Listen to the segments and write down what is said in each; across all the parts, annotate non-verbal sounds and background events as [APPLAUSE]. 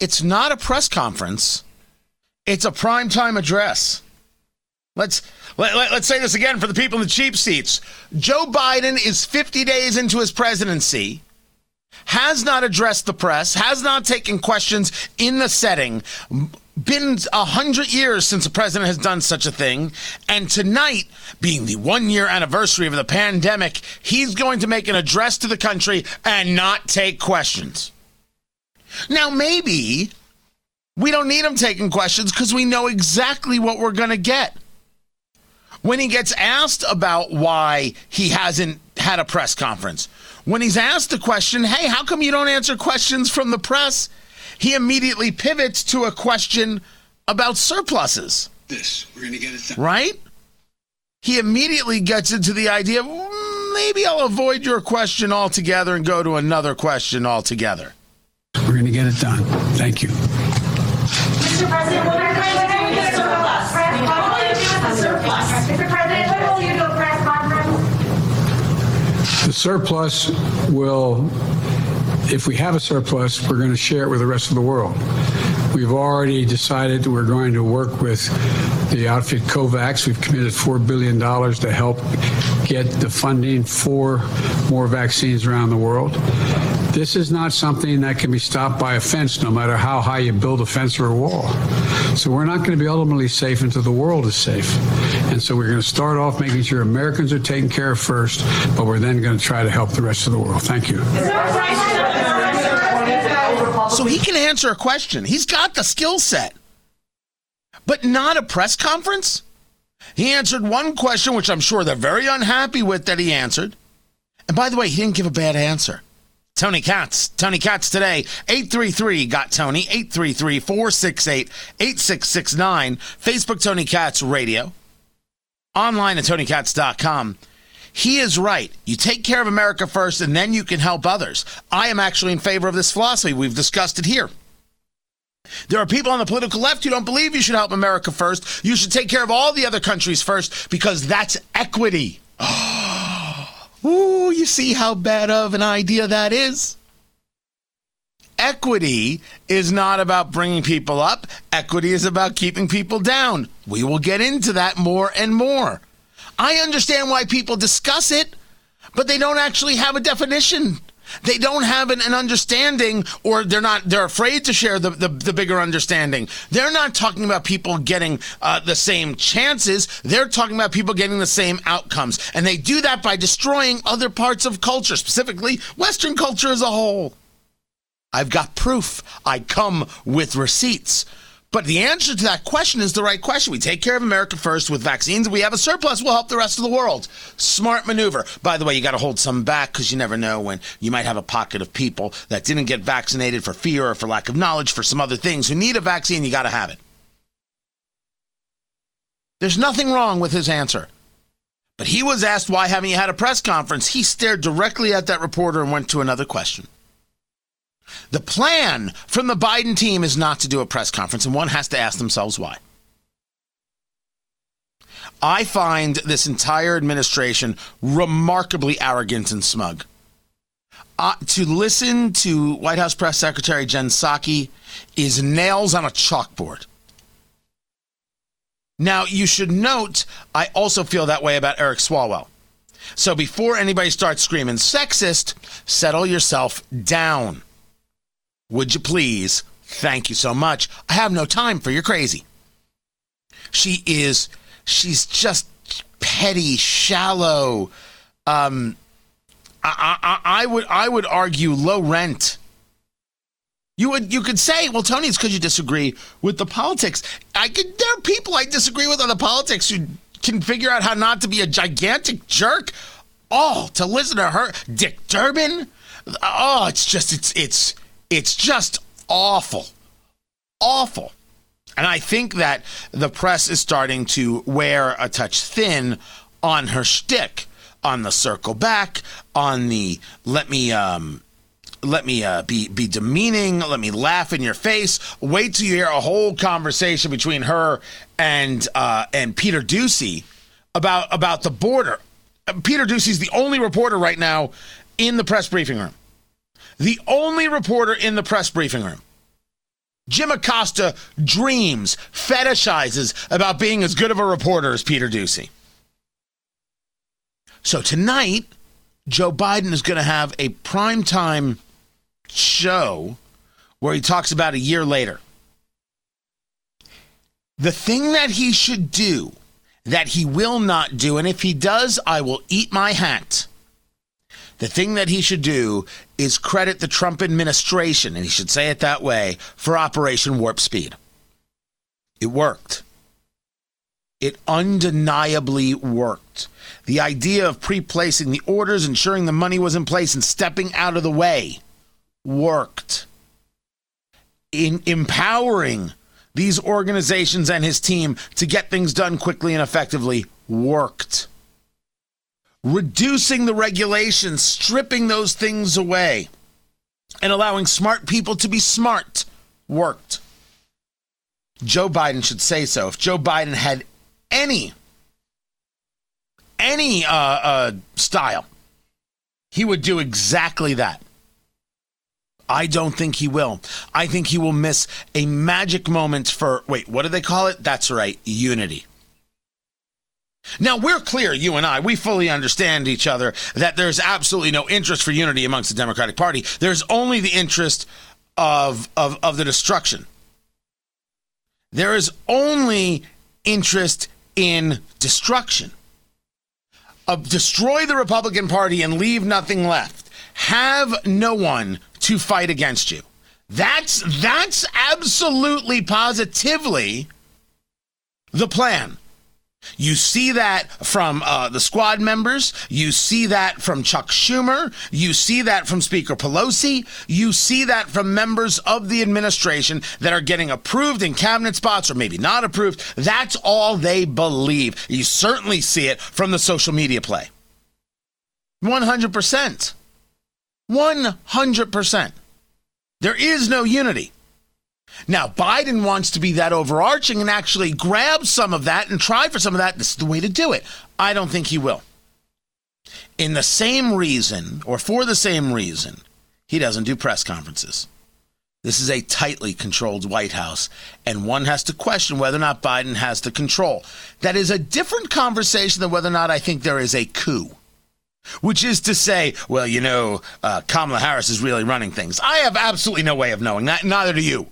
It's not a press conference. It's a primetime address. Let's let, let, us say this again for the people in the cheap seats. Joe Biden is 50 days into his presidency, has not addressed the press, has not taken questions in the setting. Been a hundred years since a president has done such a thing, and tonight, being the one year anniversary of the pandemic, he's going to make an address to the country and not take questions. Now, maybe we don't need him taking questions because we know exactly what we're going to get. When he gets asked about why he hasn't had a press conference, when he's asked the question, hey, how come you don't answer questions from the press? He immediately pivots to a question about surpluses. This, we're going to get it done. Right? He immediately gets into the idea of mm, maybe I'll avoid your question altogether and go to another question altogether. We're going to get it done. Thank you. Mr. President, what are you doing with the surplus? What will you do with the surplus? Mr. President, what will you do press conference? The surplus will, if we have a surplus, we're going to share it with the rest of the world. We've already decided that we're going to work with the outfit COVAX. We've committed $4 billion to help get the funding for more vaccines around the world. This is not something that can be stopped by a fence, no matter how high you build a fence or a wall. So we're not going to be ultimately safe until the world is safe. And so we're going to start off making sure Americans are taken care of first, but we're then going to try to help the rest of the world. Thank you. So he can answer a question. He's got the skill set, but not a press conference. He answered one question, which I'm sure they're very unhappy with that he answered. And by the way, he didn't give a bad answer. Tony Katz. Tony Katz today. 833 got Tony. 833 468 8669. Facebook Tony Katz Radio. Online at TonyKatz.com. He is right. You take care of America first and then you can help others. I am actually in favor of this philosophy. We've discussed it here. There are people on the political left who don't believe you should help America first. You should take care of all the other countries first because that's equity. Ooh, you see how bad of an idea that is? Equity is not about bringing people up. Equity is about keeping people down. We will get into that more and more. I understand why people discuss it, but they don't actually have a definition. They don't have an, an, understanding, or they're not. They're afraid to share the, the, the bigger understanding. They're not talking about people getting uh, the same chances. They're talking about people getting the same outcomes, and they do that by destroying other parts of culture, specifically Western culture as a whole. I've got proof. I come with receipts. But the answer to that question is the right question. We take care of America first with vaccines. We have a surplus, we'll help the rest of the world. Smart maneuver. By the way, you got to hold some back because you never know when you might have a pocket of people that didn't get vaccinated for fear or for lack of knowledge for some other things who need a vaccine. You got to have it. There's nothing wrong with his answer. But he was asked why haven't you had a press conference? He stared directly at that reporter and went to another question. The plan from the Biden team is not to do a press conference, and one has to ask themselves why. I find this entire administration remarkably arrogant and smug. Uh, to listen to White House Press Secretary Jen Psaki is nails on a chalkboard. Now, you should note, I also feel that way about Eric Swalwell. So before anybody starts screaming sexist, settle yourself down. Would you please? Thank you so much. I have no time for your crazy. She is, she's just petty, shallow. Um, I, I, I would, I would argue low rent. You would, you could say, well, Tony, it's because you disagree with the politics. I could, there are people I disagree with on the politics who can figure out how not to be a gigantic jerk. Oh, to listen to her, Dick Durbin. Oh, it's just, it's, it's it's just awful. Awful. And I think that the press is starting to wear a touch thin on her shtick, on the circle back, on the let me um, let me uh, be be demeaning, let me laugh in your face. Wait till you hear a whole conversation between her and uh, and Peter Doocy about about the border. Peter Doocy's the only reporter right now in the press briefing room the only reporter in the press briefing room. Jim Acosta dreams, fetishizes about being as good of a reporter as Peter Doocy. So tonight, Joe Biden is going to have a primetime show where he talks about a year later. The thing that he should do, that he will not do, and if he does, I will eat my hat. The thing that he should do is credit the Trump administration, and he should say it that way, for Operation Warp Speed. It worked. It undeniably worked. The idea of pre placing the orders, ensuring the money was in place, and stepping out of the way worked. In empowering these organizations and his team to get things done quickly and effectively worked reducing the regulations, stripping those things away, and allowing smart people to be smart worked. Joe Biden should say so. If Joe Biden had any any uh, uh, style, he would do exactly that. I don't think he will. I think he will miss a magic moment for wait, what do they call it? That's right, unity. Now, we're clear, you and I, we fully understand each other that there's absolutely no interest for unity amongst the Democratic Party. There's only the interest of, of, of the destruction. There is only interest in destruction. Of destroy the Republican Party and leave nothing left. Have no one to fight against you. That's that's absolutely positively the plan. You see that from uh, the squad members. You see that from Chuck Schumer. You see that from Speaker Pelosi. You see that from members of the administration that are getting approved in cabinet spots or maybe not approved. That's all they believe. You certainly see it from the social media play. 100%. 100%. There is no unity. Now, Biden wants to be that overarching and actually grab some of that and try for some of that. This is the way to do it. I don't think he will. In the same reason, or for the same reason, he doesn't do press conferences. This is a tightly controlled White House, and one has to question whether or not Biden has the control. That is a different conversation than whether or not I think there is a coup. Which is to say, well, you know, uh, Kamala Harris is really running things. I have absolutely no way of knowing that, neither do you.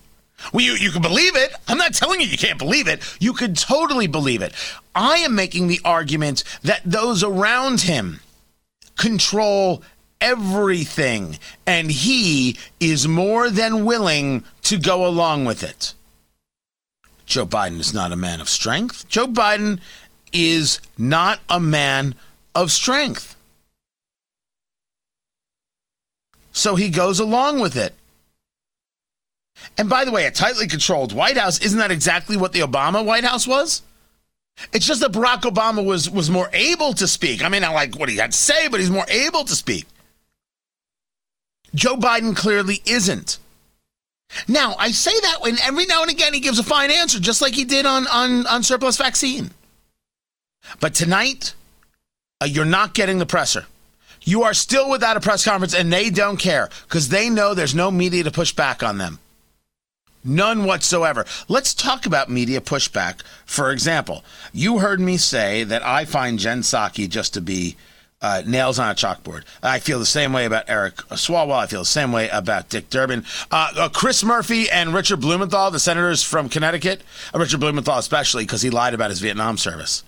Well, you, you can believe it. I'm not telling you you can't believe it. You could totally believe it. I am making the argument that those around him control everything, and he is more than willing to go along with it. Joe Biden is not a man of strength. Joe Biden is not a man of strength. So he goes along with it. And by the way, a tightly controlled White House, isn't that exactly what the Obama White House was? It's just that Barack Obama was was more able to speak. I mean, I like what he had to say, but he's more able to speak. Joe Biden clearly isn't. Now, I say that when every now and again he gives a fine answer, just like he did on, on, on surplus vaccine. But tonight, uh, you're not getting the presser. You are still without a press conference, and they don't care because they know there's no media to push back on them. None whatsoever. Let's talk about media pushback. For example, you heard me say that I find Jen Psaki just to be uh, nails on a chalkboard. I feel the same way about Eric Swalwell. I feel the same way about Dick Durbin. Uh, uh, Chris Murphy and Richard Blumenthal, the senators from Connecticut, uh, Richard Blumenthal especially because he lied about his Vietnam service.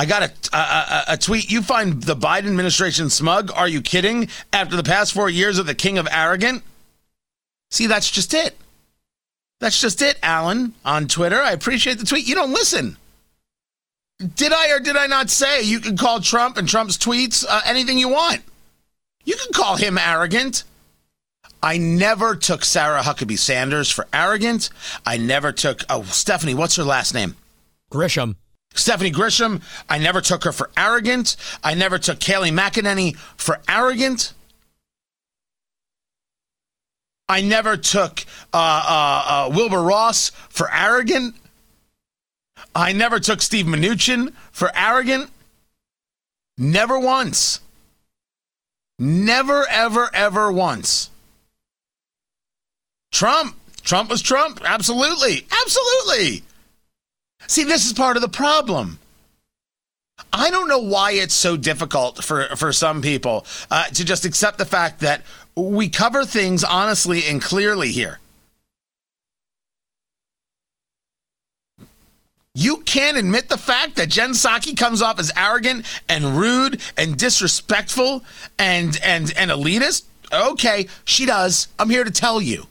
I got a, a, a, tweet. You find the Biden administration smug? Are you kidding? After the past four years of the king of arrogant? See, that's just it. That's just it, Alan, on Twitter. I appreciate the tweet. You don't listen. Did I or did I not say you can call Trump and Trump's tweets uh, anything you want? You can call him arrogant. I never took Sarah Huckabee Sanders for arrogant. I never took, oh, Stephanie, what's her last name? Grisham. Stephanie Grisham. I never took her for arrogant. I never took Kayleigh McEnany for arrogant. I never took uh, uh, uh, Wilbur Ross for arrogant. I never took Steve Mnuchin for arrogant. Never once. Never, ever, ever once. Trump, Trump was Trump. Absolutely. Absolutely. See, this is part of the problem. I don't know why it's so difficult for, for some people uh, to just accept the fact that we cover things honestly and clearly here. You can't admit the fact that Jen Psaki comes off as arrogant and rude and disrespectful and and and elitist. Okay, she does. I'm here to tell you.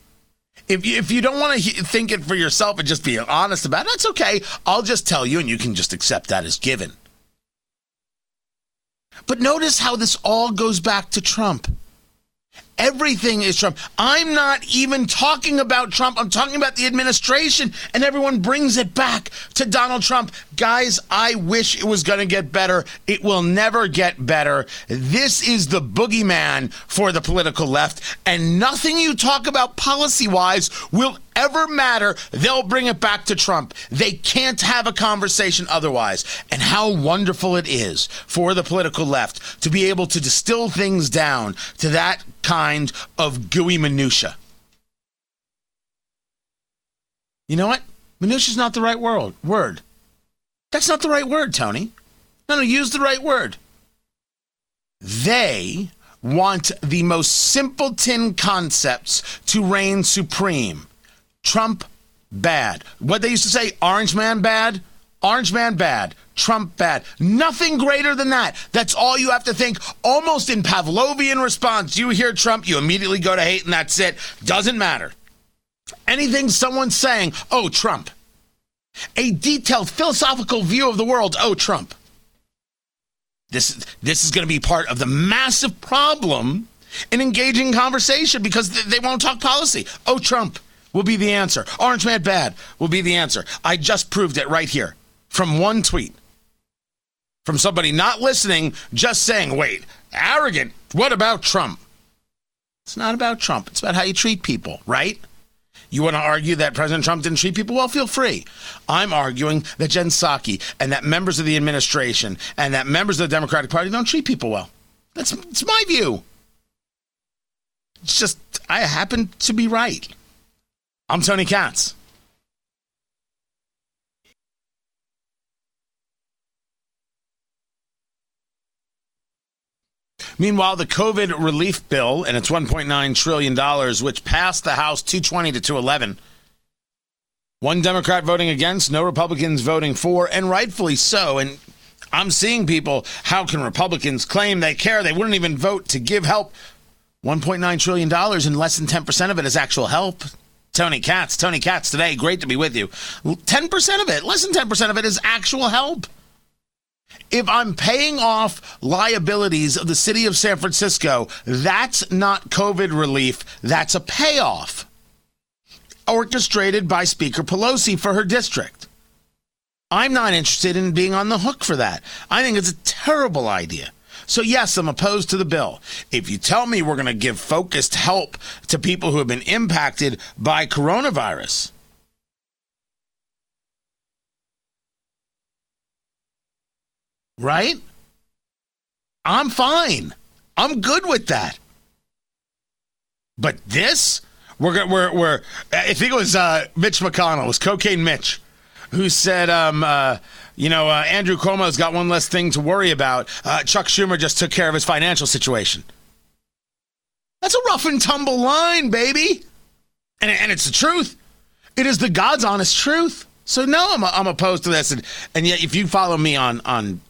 If you, if you don't want to think it for yourself and just be honest about it, that's okay. I'll just tell you, and you can just accept that as given. But notice how this all goes back to Trump. Everything is Trump. I'm not even talking about Trump. I'm talking about the administration, and everyone brings it back to Donald Trump. Guys, I wish it was going to get better. It will never get better. This is the boogeyman for the political left, and nothing you talk about policy wise will ever matter, they'll bring it back to Trump. They can't have a conversation otherwise. And how wonderful it is for the political left to be able to distill things down to that kind of gooey minutia. You know what? Minutia is not the right word. Word. That's not the right word, Tony. No, no, use the right word. They want the most simpleton concepts to reign supreme. Trump bad. What they used to say, Orange Man bad, Orange Man bad, Trump bad. Nothing greater than that. That's all you have to think. Almost in Pavlovian response, you hear Trump, you immediately go to hate, and that's it. Doesn't matter. Anything someone's saying, oh, Trump. A detailed philosophical view of the world, oh, Trump. This, this is going to be part of the massive problem in engaging conversation because they won't talk policy. Oh, Trump will be the answer. Orange Man bad will be the answer. I just proved it right here from one tweet. From somebody not listening, just saying, wait, arrogant. What about Trump? It's not about Trump. It's about how you treat people, right? You want to argue that President Trump didn't treat people well? Feel free. I'm arguing that Jen Psaki and that members of the administration and that members of the Democratic Party don't treat people well. That's, that's my view. It's just, I happen to be right. I'm Tony Katz. Meanwhile, the COVID relief bill and its $1.9 trillion, which passed the House 220 to 211, one Democrat voting against, no Republicans voting for, and rightfully so. And I'm seeing people, how can Republicans claim they care? They wouldn't even vote to give help. $1.9 trillion and less than 10% of it is actual help. Tony Katz, Tony Katz today. Great to be with you. 10% of it, less than 10% of it is actual help. If I'm paying off liabilities of the city of San Francisco, that's not COVID relief, that's a payoff orchestrated by Speaker Pelosi for her district. I'm not interested in being on the hook for that. I think it's a terrible idea. So, yes, I'm opposed to the bill. If you tell me we're going to give focused help to people who have been impacted by coronavirus, right? I'm fine. I'm good with that. But this, we're we're we're. I think it was uh, Mitch McConnell, it was Cocaine Mitch, who said, um, uh, you know, uh, Andrew Cuomo's got one less thing to worry about. Uh, Chuck Schumer just took care of his financial situation. That's a rough and tumble line, baby. And, and it's the truth. It is the God's honest truth. So, no, I'm, I'm opposed to this. And, and yet, if you follow me on, on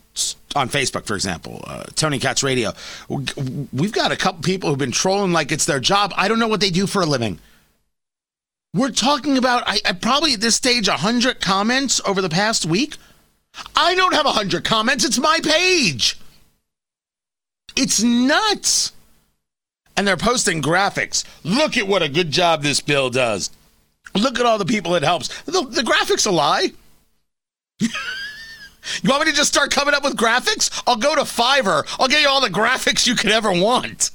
on Facebook, for example, uh, Tony Katz Radio. We've got a couple people who've been trolling like it's their job. I don't know what they do for a living. We're talking about I, I probably at this stage hundred comments over the past week. I don't have hundred comments. It's my page. It's nuts. And they're posting graphics. Look at what a good job this bill does. Look at all the people it helps. The, the graphics a lie. [LAUGHS] You want me to just start coming up with graphics? I'll go to Fiverr. I'll get you all the graphics you could ever want.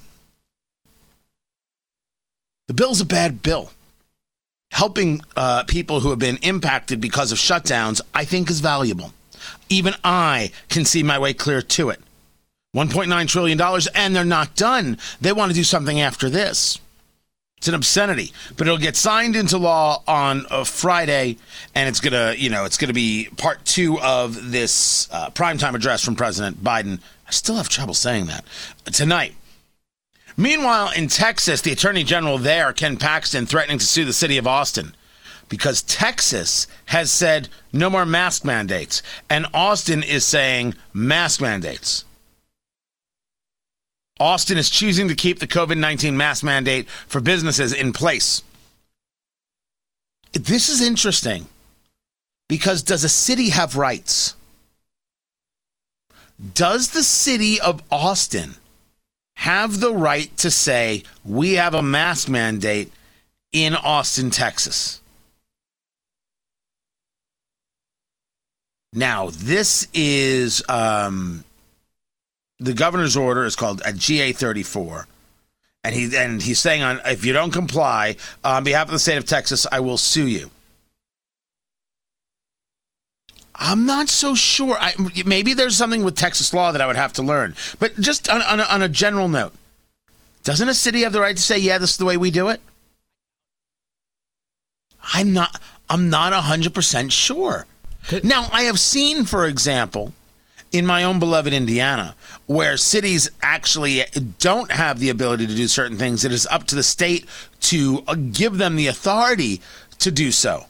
The bill's a bad bill. Helping uh, people who have been impacted because of shutdowns, I think, is valuable. Even I can see my way clear to it. $1.9 trillion, and they're not done. They want to do something after this. It's an obscenity, but it'll get signed into law on a Friday, and it's gonna, you know, it's gonna be part two of this uh, primetime address from President Biden. I still have trouble saying that tonight. Meanwhile, in Texas, the Attorney General there, Ken Paxton, threatening to sue the city of Austin because Texas has said no more mask mandates, and Austin is saying mask mandates. Austin is choosing to keep the COVID 19 mask mandate for businesses in place. This is interesting because does a city have rights? Does the city of Austin have the right to say, we have a mask mandate in Austin, Texas? Now, this is um, the governor's order is called a GA 34. And he and he's saying on if you don't comply on behalf of the state of Texas, I will sue you. I'm not so sure. I, maybe there's something with Texas law that I would have to learn. But just on, on, a, on a general note, doesn't a city have the right to say, "Yeah, this is the way we do it"? I'm not. I'm not hundred percent sure. Now, I have seen, for example, in my own beloved Indiana, where cities actually don't have the ability to do certain things. It is up to the state to uh, give them the authority to do so.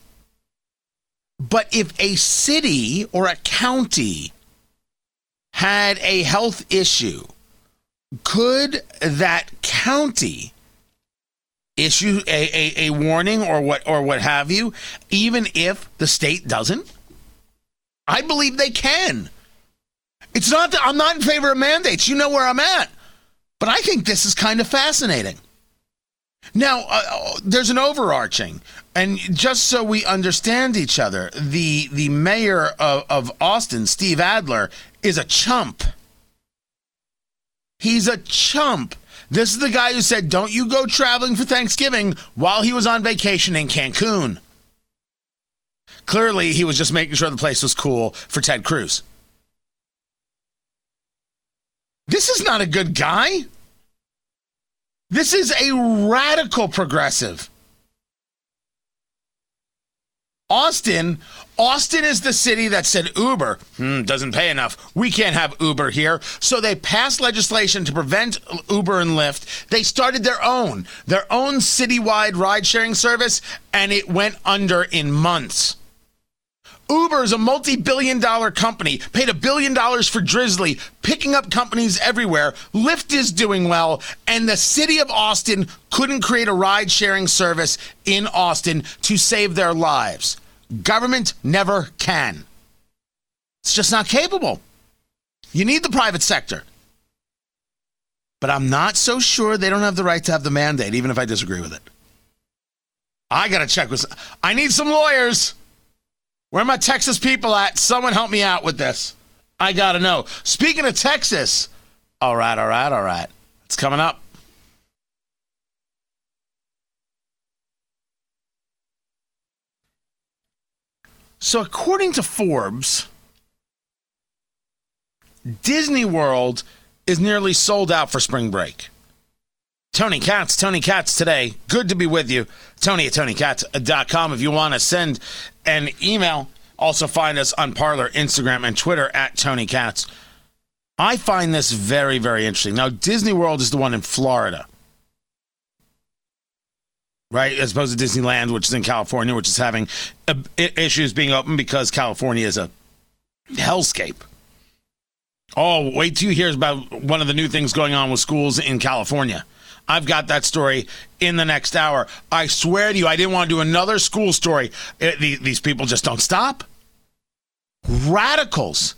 But if a city or a county had a health issue, could that county issue a, a, a warning or what or what have you, even if the state doesn't? I believe they can. It's not that I'm not in favor of mandates. You know where I'm at. But I think this is kind of fascinating. Now, uh, uh, there's an overarching, and just so we understand each other, the the mayor of, of Austin, Steve Adler, is a chump. He's a chump. This is the guy who said, "Don't you go traveling for Thanksgiving" while he was on vacation in Cancun. Clearly, he was just making sure the place was cool for Ted Cruz. This is not a good guy. This is a radical progressive. Austin, Austin is the city that said Uber hmm, doesn't pay enough. We can't have Uber here. So they passed legislation to prevent Uber and Lyft. They started their own, their own citywide ride sharing service, and it went under in months. Uber is a multi billion dollar company, paid a billion dollars for Drizzly, picking up companies everywhere. Lyft is doing well, and the city of Austin couldn't create a ride sharing service in Austin to save their lives. Government never can. It's just not capable. You need the private sector. But I'm not so sure they don't have the right to have the mandate, even if I disagree with it. I got to check with. I need some lawyers. Where are my Texas people at? Someone help me out with this. I got to know. Speaking of Texas, all right, all right, all right. It's coming up. So, according to Forbes, Disney World is nearly sold out for spring break. Tony Katz, Tony Katz today. Good to be with you. Tony at TonyKatz.com. If you want to send an email, also find us on Parler, Instagram, and Twitter at Tony Katz. I find this very, very interesting. Now, Disney World is the one in Florida, right? As opposed to Disneyland, which is in California, which is having uh, issues being open because California is a hellscape. Oh, wait till you hear about one of the new things going on with schools in California. I've got that story in the next hour. I swear to you, I didn't want to do another school story. It, the, these people just don't stop. Radicals.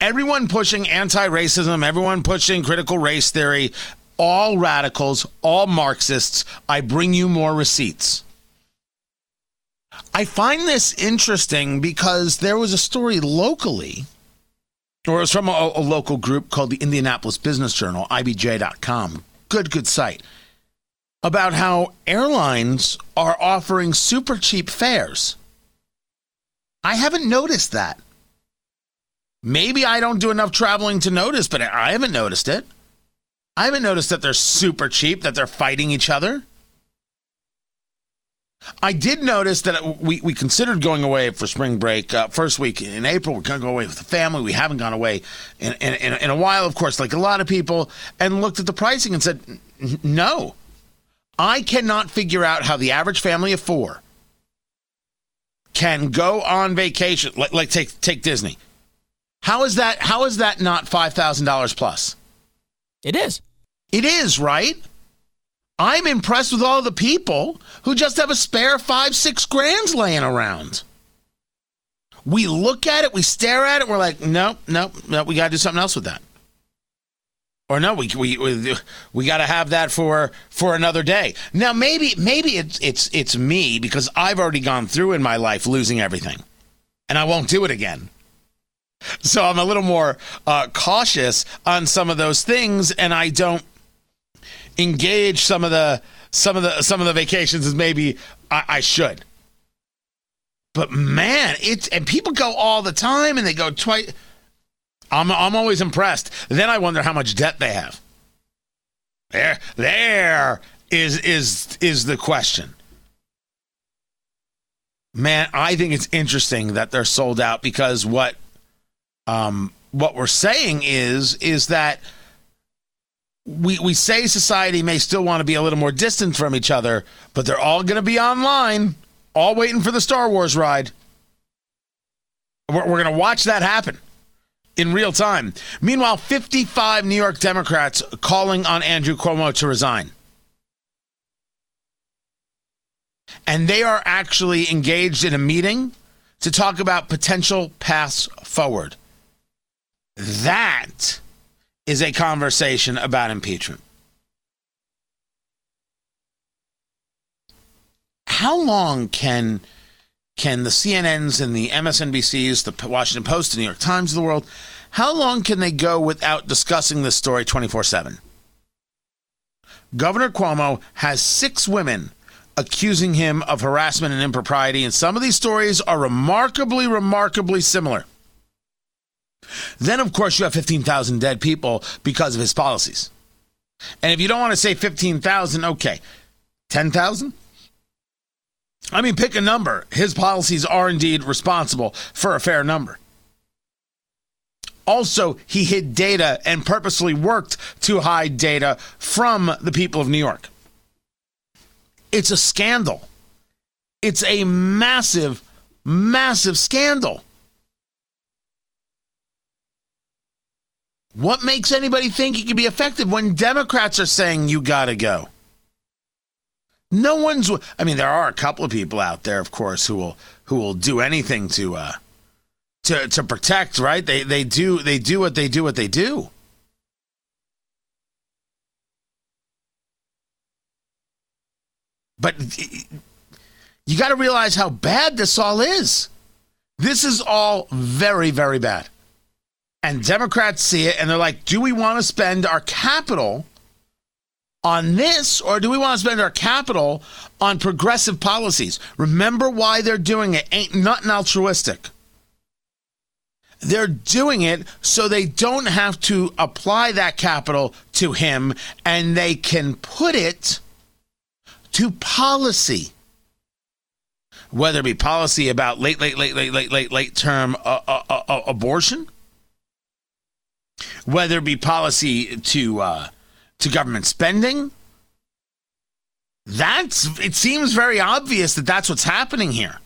Everyone pushing anti racism, everyone pushing critical race theory, all radicals, all Marxists. I bring you more receipts. I find this interesting because there was a story locally, or it was from a, a local group called the Indianapolis Business Journal, IBJ.com good, good site about how airlines are offering super cheap fares. I haven't noticed that. Maybe I don't do enough traveling to notice, but I haven't noticed it. I haven't noticed that they're super cheap, that they're fighting each other. I did notice that we, we considered going away for spring break uh, first week in April. We're going to go away with the family. We haven't gone away in, in, in, in a while, of course, like a lot of people, and looked at the pricing and said, no. I cannot figure out how the average family of four can go on vacation, like, like take take Disney. How is that? How is that not five thousand dollars plus? It is. It is right. I'm impressed with all the people who just have a spare five, six grands laying around. We look at it, we stare at it, we're like, nope, nope, nope, we got to do something else with that. Or no, we we we, we got to have that for for another day. Now maybe maybe it's it's it's me because I've already gone through in my life losing everything, and I won't do it again. So I'm a little more uh, cautious on some of those things, and I don't engage some of the some of the some of the vacations as maybe I, I should. But man, it's and people go all the time, and they go twice. I'm I'm always impressed. Then I wonder how much debt they have. There, there is is is the question. Man, I think it's interesting that they're sold out because what um what we're saying is is that we we say society may still want to be a little more distant from each other, but they're all going to be online, all waiting for the Star Wars ride. We're, we're going to watch that happen in real time. Meanwhile, 55 New York Democrats calling on Andrew Cuomo to resign. And they are actually engaged in a meeting to talk about potential paths forward. That is a conversation about impeachment. How long can can the CNNs and the MSNBCs, the Washington Post, the New York Times of the world, how long can they go without discussing this story 24 7? Governor Cuomo has six women accusing him of harassment and impropriety, and some of these stories are remarkably, remarkably similar. Then, of course, you have 15,000 dead people because of his policies. And if you don't want to say 15,000, okay, 10,000? I mean, pick a number. His policies are indeed responsible for a fair number. Also, he hid data and purposely worked to hide data from the people of New York. It's a scandal. It's a massive, massive scandal. What makes anybody think he can be effective when Democrats are saying you got to go? No one's. I mean, there are a couple of people out there, of course, who will who will do anything to uh, to to protect. Right? They they do they do what they do what they do. But you got to realize how bad this all is. This is all very very bad. And Democrats see it and they're like, do we want to spend our capital on this or do we want to spend our capital on progressive policies? Remember why they're doing it. Ain't nothing altruistic. They're doing it so they don't have to apply that capital to him and they can put it to policy. Whether it be policy about late, late, late, late, late, late, late term uh, uh, uh, abortion whether it be policy to uh, to government spending. That's it seems very obvious that that's what's happening here.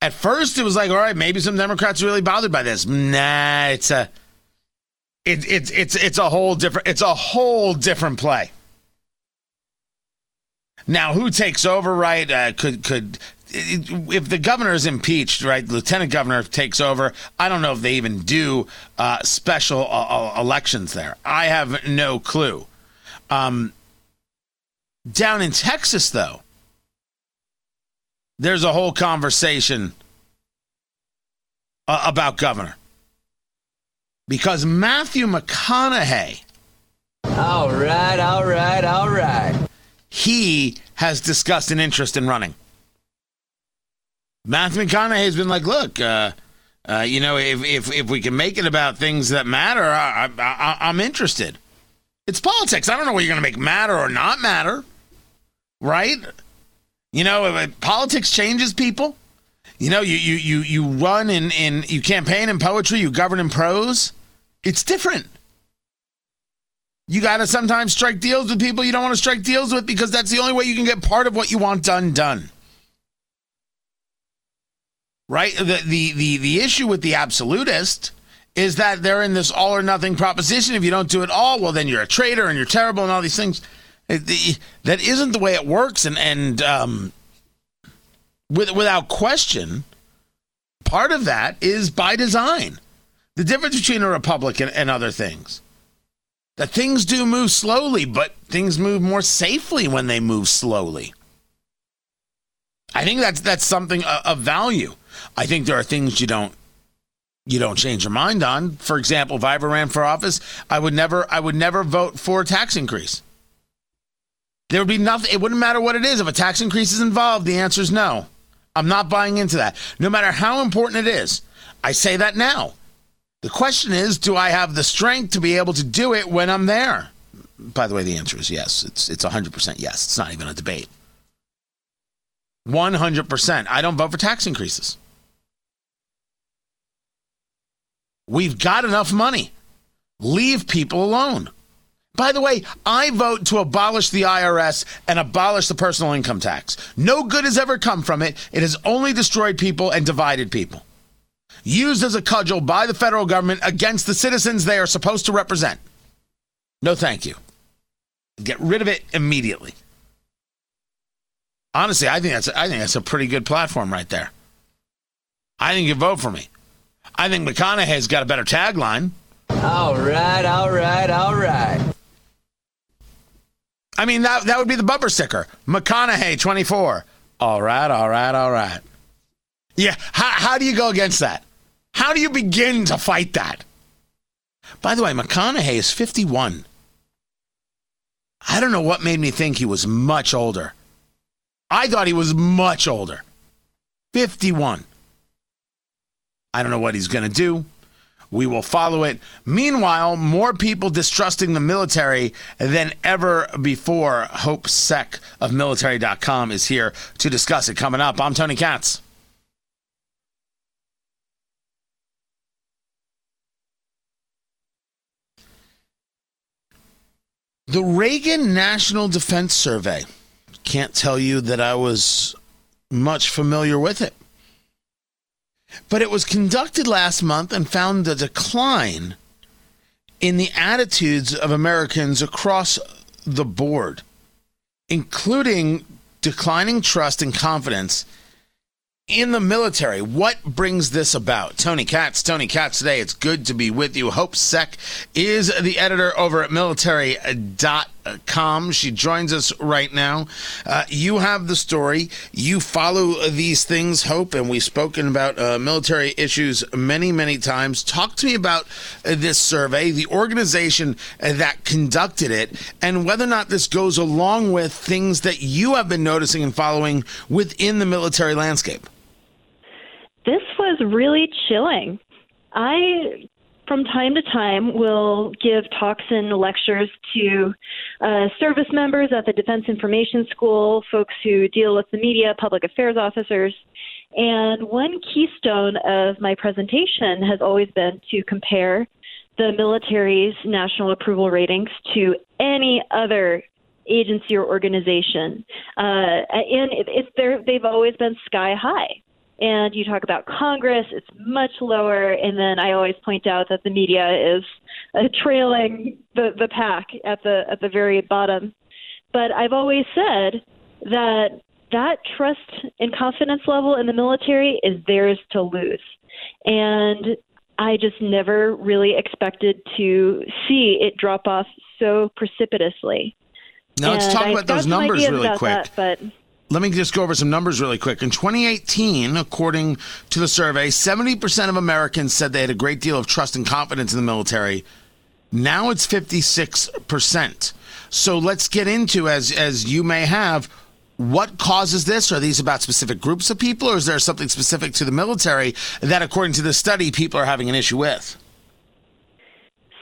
At first, it was like, all right, maybe some Democrats are really bothered by this. Nah, it's a it, it, it's it's a whole different it's a whole different play. Now, who takes over? Right? Uh, could could if the governor is impeached, right, lieutenant governor takes over. I don't know if they even do uh, special uh, uh, elections there. I have no clue. Um, down in Texas, though, there's a whole conversation uh, about governor because Matthew McConaughey. All right, all right, all right. He has discussed an interest in running. Matthew McConaughey has been like, look, uh, uh, you know, if, if if we can make it about things that matter, I, I, I'm interested. It's politics. I don't know what you're going to make matter or not matter, right? You know, politics changes people. You know, you you you you run in in you campaign in poetry, you govern in prose. It's different. You got to sometimes strike deals with people you don't want to strike deals with because that's the only way you can get part of what you want done done. Right? The the the the issue with the absolutist is that they're in this all or nothing proposition. If you don't do it all, well, then you're a traitor and you're terrible and all these things. That isn't the way it works, and and um, with, without question, part of that is by design. The difference between a republic and, and other things that things do move slowly, but things move more safely when they move slowly. I think that's that's something of value. I think there are things you don't you don't change your mind on. For example, if I ever ran for office, I would never I would never vote for a tax increase. There would be nothing it wouldn't matter what it is. If a tax increase is involved, the answer is no. I'm not buying into that. No matter how important it is. I say that now. The question is, do I have the strength to be able to do it when I'm there? By the way, the answer is yes. It's it's 100% yes. It's not even a debate. 100%. I don't vote for tax increases. We've got enough money. Leave people alone. By the way, I vote to abolish the IRS and abolish the personal income tax. No good has ever come from it. It has only destroyed people and divided people. Used as a cudgel by the federal government against the citizens they are supposed to represent. No, thank you. Get rid of it immediately. Honestly, I think that's I think that's a pretty good platform right there. I think you vote for me. I think McConaughey's got a better tagline. All right, all right, all right. I mean, that, that would be the bumper sticker. McConaughey, 24. All right, all right, all right. Yeah, how, how do you go against that? How do you begin to fight that? By the way, McConaughey is 51. I don't know what made me think he was much older. I thought he was much older. 51. I don't know what he's going to do. We will follow it. Meanwhile, more people distrusting the military than ever before. Hope Seck of military.com is here to discuss it coming up. I'm Tony Katz. The Reagan National Defense Survey. Can't tell you that I was much familiar with it. But it was conducted last month and found a decline in the attitudes of Americans across the board, including declining trust and confidence in the military. What brings this about? Tony Katz, Tony Katz today. It's good to be with you. Hope Seck is the editor over at military.com. She joins us right now. Uh, you have the story. You follow these things, Hope, and we've spoken about uh, military issues many, many times. Talk to me about uh, this survey, the organization that conducted it, and whether or not this goes along with things that you have been noticing and following within the military landscape this was really chilling. I, from time to time, will give talks and lectures to uh, service members at the Defense Information School, folks who deal with the media, public affairs officers. And one keystone of my presentation has always been to compare the military's national approval ratings to any other agency or organization. Uh, and it, they've always been sky high and you talk about Congress, it's much lower. And then I always point out that the media is uh, trailing the, the pack at the at the very bottom. But I've always said that that trust and confidence level in the military is theirs to lose. And I just never really expected to see it drop off so precipitously. Now let's talk I about those numbers really quick. That, but let me just go over some numbers really quick. In 2018, according to the survey, 70% of Americans said they had a great deal of trust and confidence in the military. Now it's 56%. So let's get into as as you may have what causes this? Are these about specific groups of people or is there something specific to the military that according to the study people are having an issue with?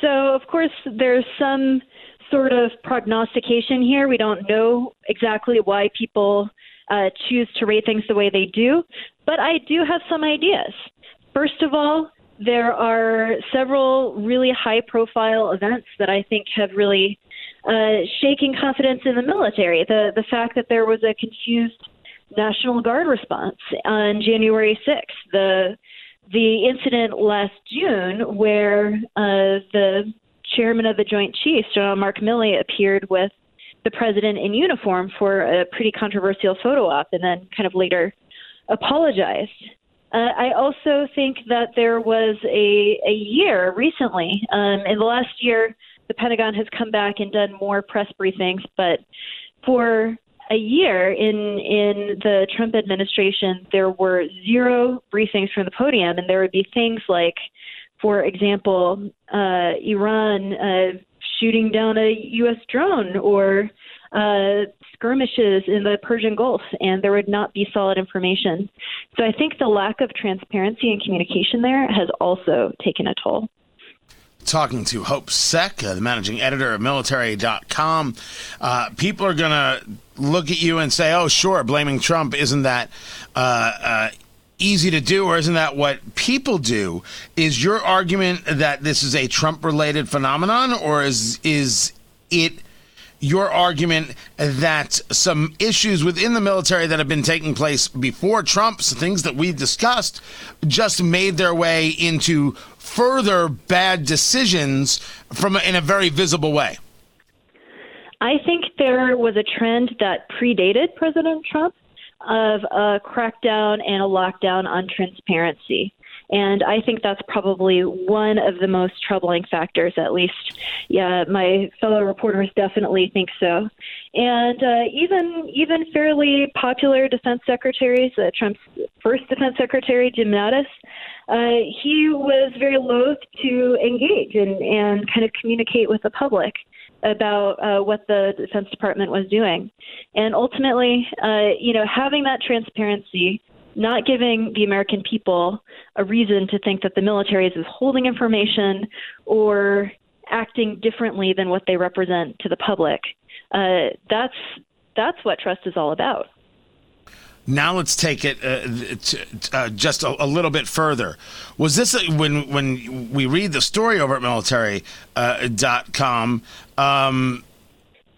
So, of course, there's some sort of prognostication here. We don't know exactly why people uh, choose to rate things the way they do, but I do have some ideas. First of all, there are several really high profile events that I think have really uh, shaken confidence in the military. The, the fact that there was a confused National Guard response on January 6th, the, the incident last June where uh, the chairman of the Joint Chiefs, General Mark Milley, appeared with the president in uniform for a pretty controversial photo op and then kind of later apologized. Uh, I also think that there was a, a year recently. Um, in the last year, the Pentagon has come back and done more press briefings, but for a year in in the Trump administration, there were zero briefings from the podium, and there would be things like, for example, uh, Iran uh, shooting down a U.S. drone or uh, skirmishes in the Persian Gulf, and there would not be solid information. So I think the lack of transparency and communication there has also taken a toll. Talking to Hope Seck, uh, the managing editor of military.com. Uh, people are going to look at you and say, oh, sure, blaming Trump, isn't that uh, uh, easy to do, or isn't that what people do? Is your argument that this is a Trump related phenomenon, or is, is it your argument that some issues within the military that have been taking place before Trump's things that we discussed just made their way into further bad decisions from in a very visible way. I think there was a trend that predated President Trump of a crackdown and a lockdown on transparency. And I think that's probably one of the most troubling factors, at least. Yeah, my fellow reporters definitely think so. And uh, even even fairly popular defense secretaries, uh, Trump's first defense secretary, Jim Mattis, uh, he was very loath to engage and, and kind of communicate with the public about uh, what the Defense Department was doing. And ultimately, uh, you know, having that transparency not giving the American people a reason to think that the military is withholding information or acting differently than what they represent to the public. Uh, that's that's what trust is all about. Now let's take it uh, to, uh, just a, a, little bit further. Was this a, when when we read the story over at military.com? Uh, um,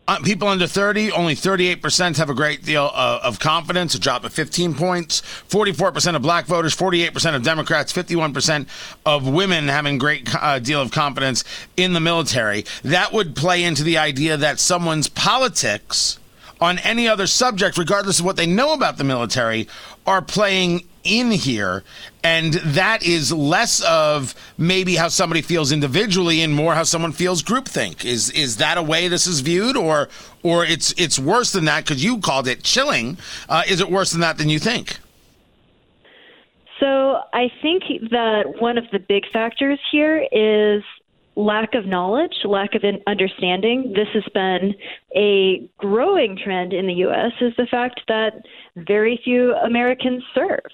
uh, people under 30, only 38% have a great deal of, of, confidence, a drop of 15 points. 44% of black voters, 48% of Democrats, 51% of women having great uh, deal of confidence in the military. That would play into the idea that someone's politics on any other subject, regardless of what they know about the military, are playing in here. And that is less of maybe how somebody feels individually and more how someone feels groupthink. Is is that a way this is viewed, or or it's it's worse than that because you called it chilling? Uh, is it worse than that than you think? So I think that one of the big factors here is lack of knowledge, lack of understanding. This has been a growing trend in the U.S. Is the fact that very few Americans serve.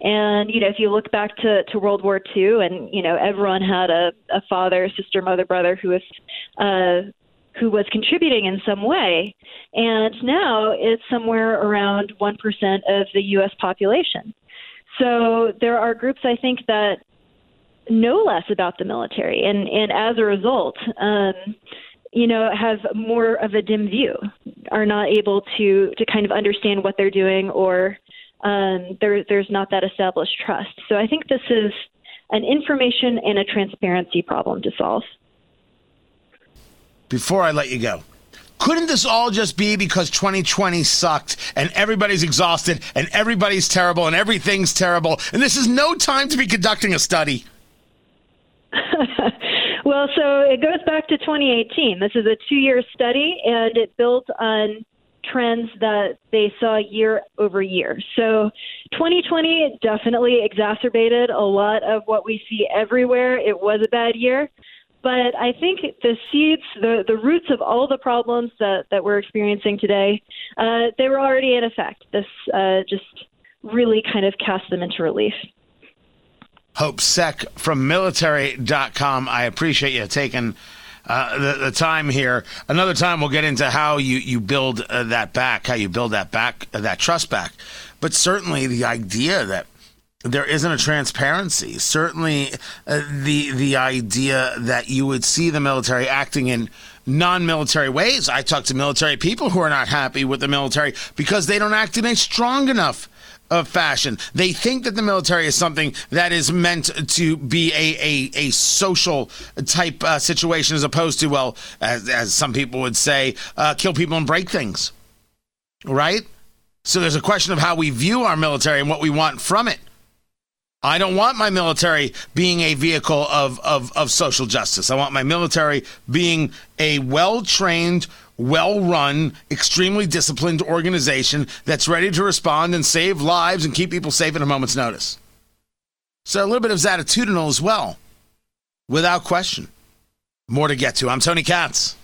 And you know, if you look back to, to World War II, and you know, everyone had a, a father, sister, mother, brother who was uh, who was contributing in some way, and now it's somewhere around one percent of the U.S. population. So there are groups I think that know less about the military, and and as a result. Um, you know, have more of a dim view, are not able to to kind of understand what they're doing or um, there, there's not that established trust. So I think this is an information and a transparency problem to solve. Before I let you go, couldn't this all just be because 2020 sucked and everybody's exhausted and everybody's terrible and everything's terrible and this is no time to be conducting a study? [LAUGHS] well, so it goes back to 2018. This is a two year study and it built on trends that they saw year over year. So 2020 definitely exacerbated a lot of what we see everywhere. It was a bad year. But I think the seeds, the, the roots of all the problems that, that we're experiencing today, uh, they were already in effect. This uh, just really kind of cast them into relief. Hope Seck from military.com. I appreciate you taking uh, the, the time here. Another time we'll get into how you you build uh, that back, how you build that back, uh, that trust back. But certainly the idea that there isn't a transparency. Certainly, uh, the the idea that you would see the military acting in non-military ways. I talk to military people who are not happy with the military because they don't act in a strong enough of fashion. They think that the military is something that is meant to be a a, a social type uh, situation, as opposed to well, as, as some people would say, uh, kill people and break things. Right. So there's a question of how we view our military and what we want from it. I don't want my military being a vehicle of, of, of social justice. I want my military being a well trained, well run, extremely disciplined organization that's ready to respond and save lives and keep people safe at a moment's notice. So a little bit of attitudinal as well, without question. More to get to. I'm Tony Katz.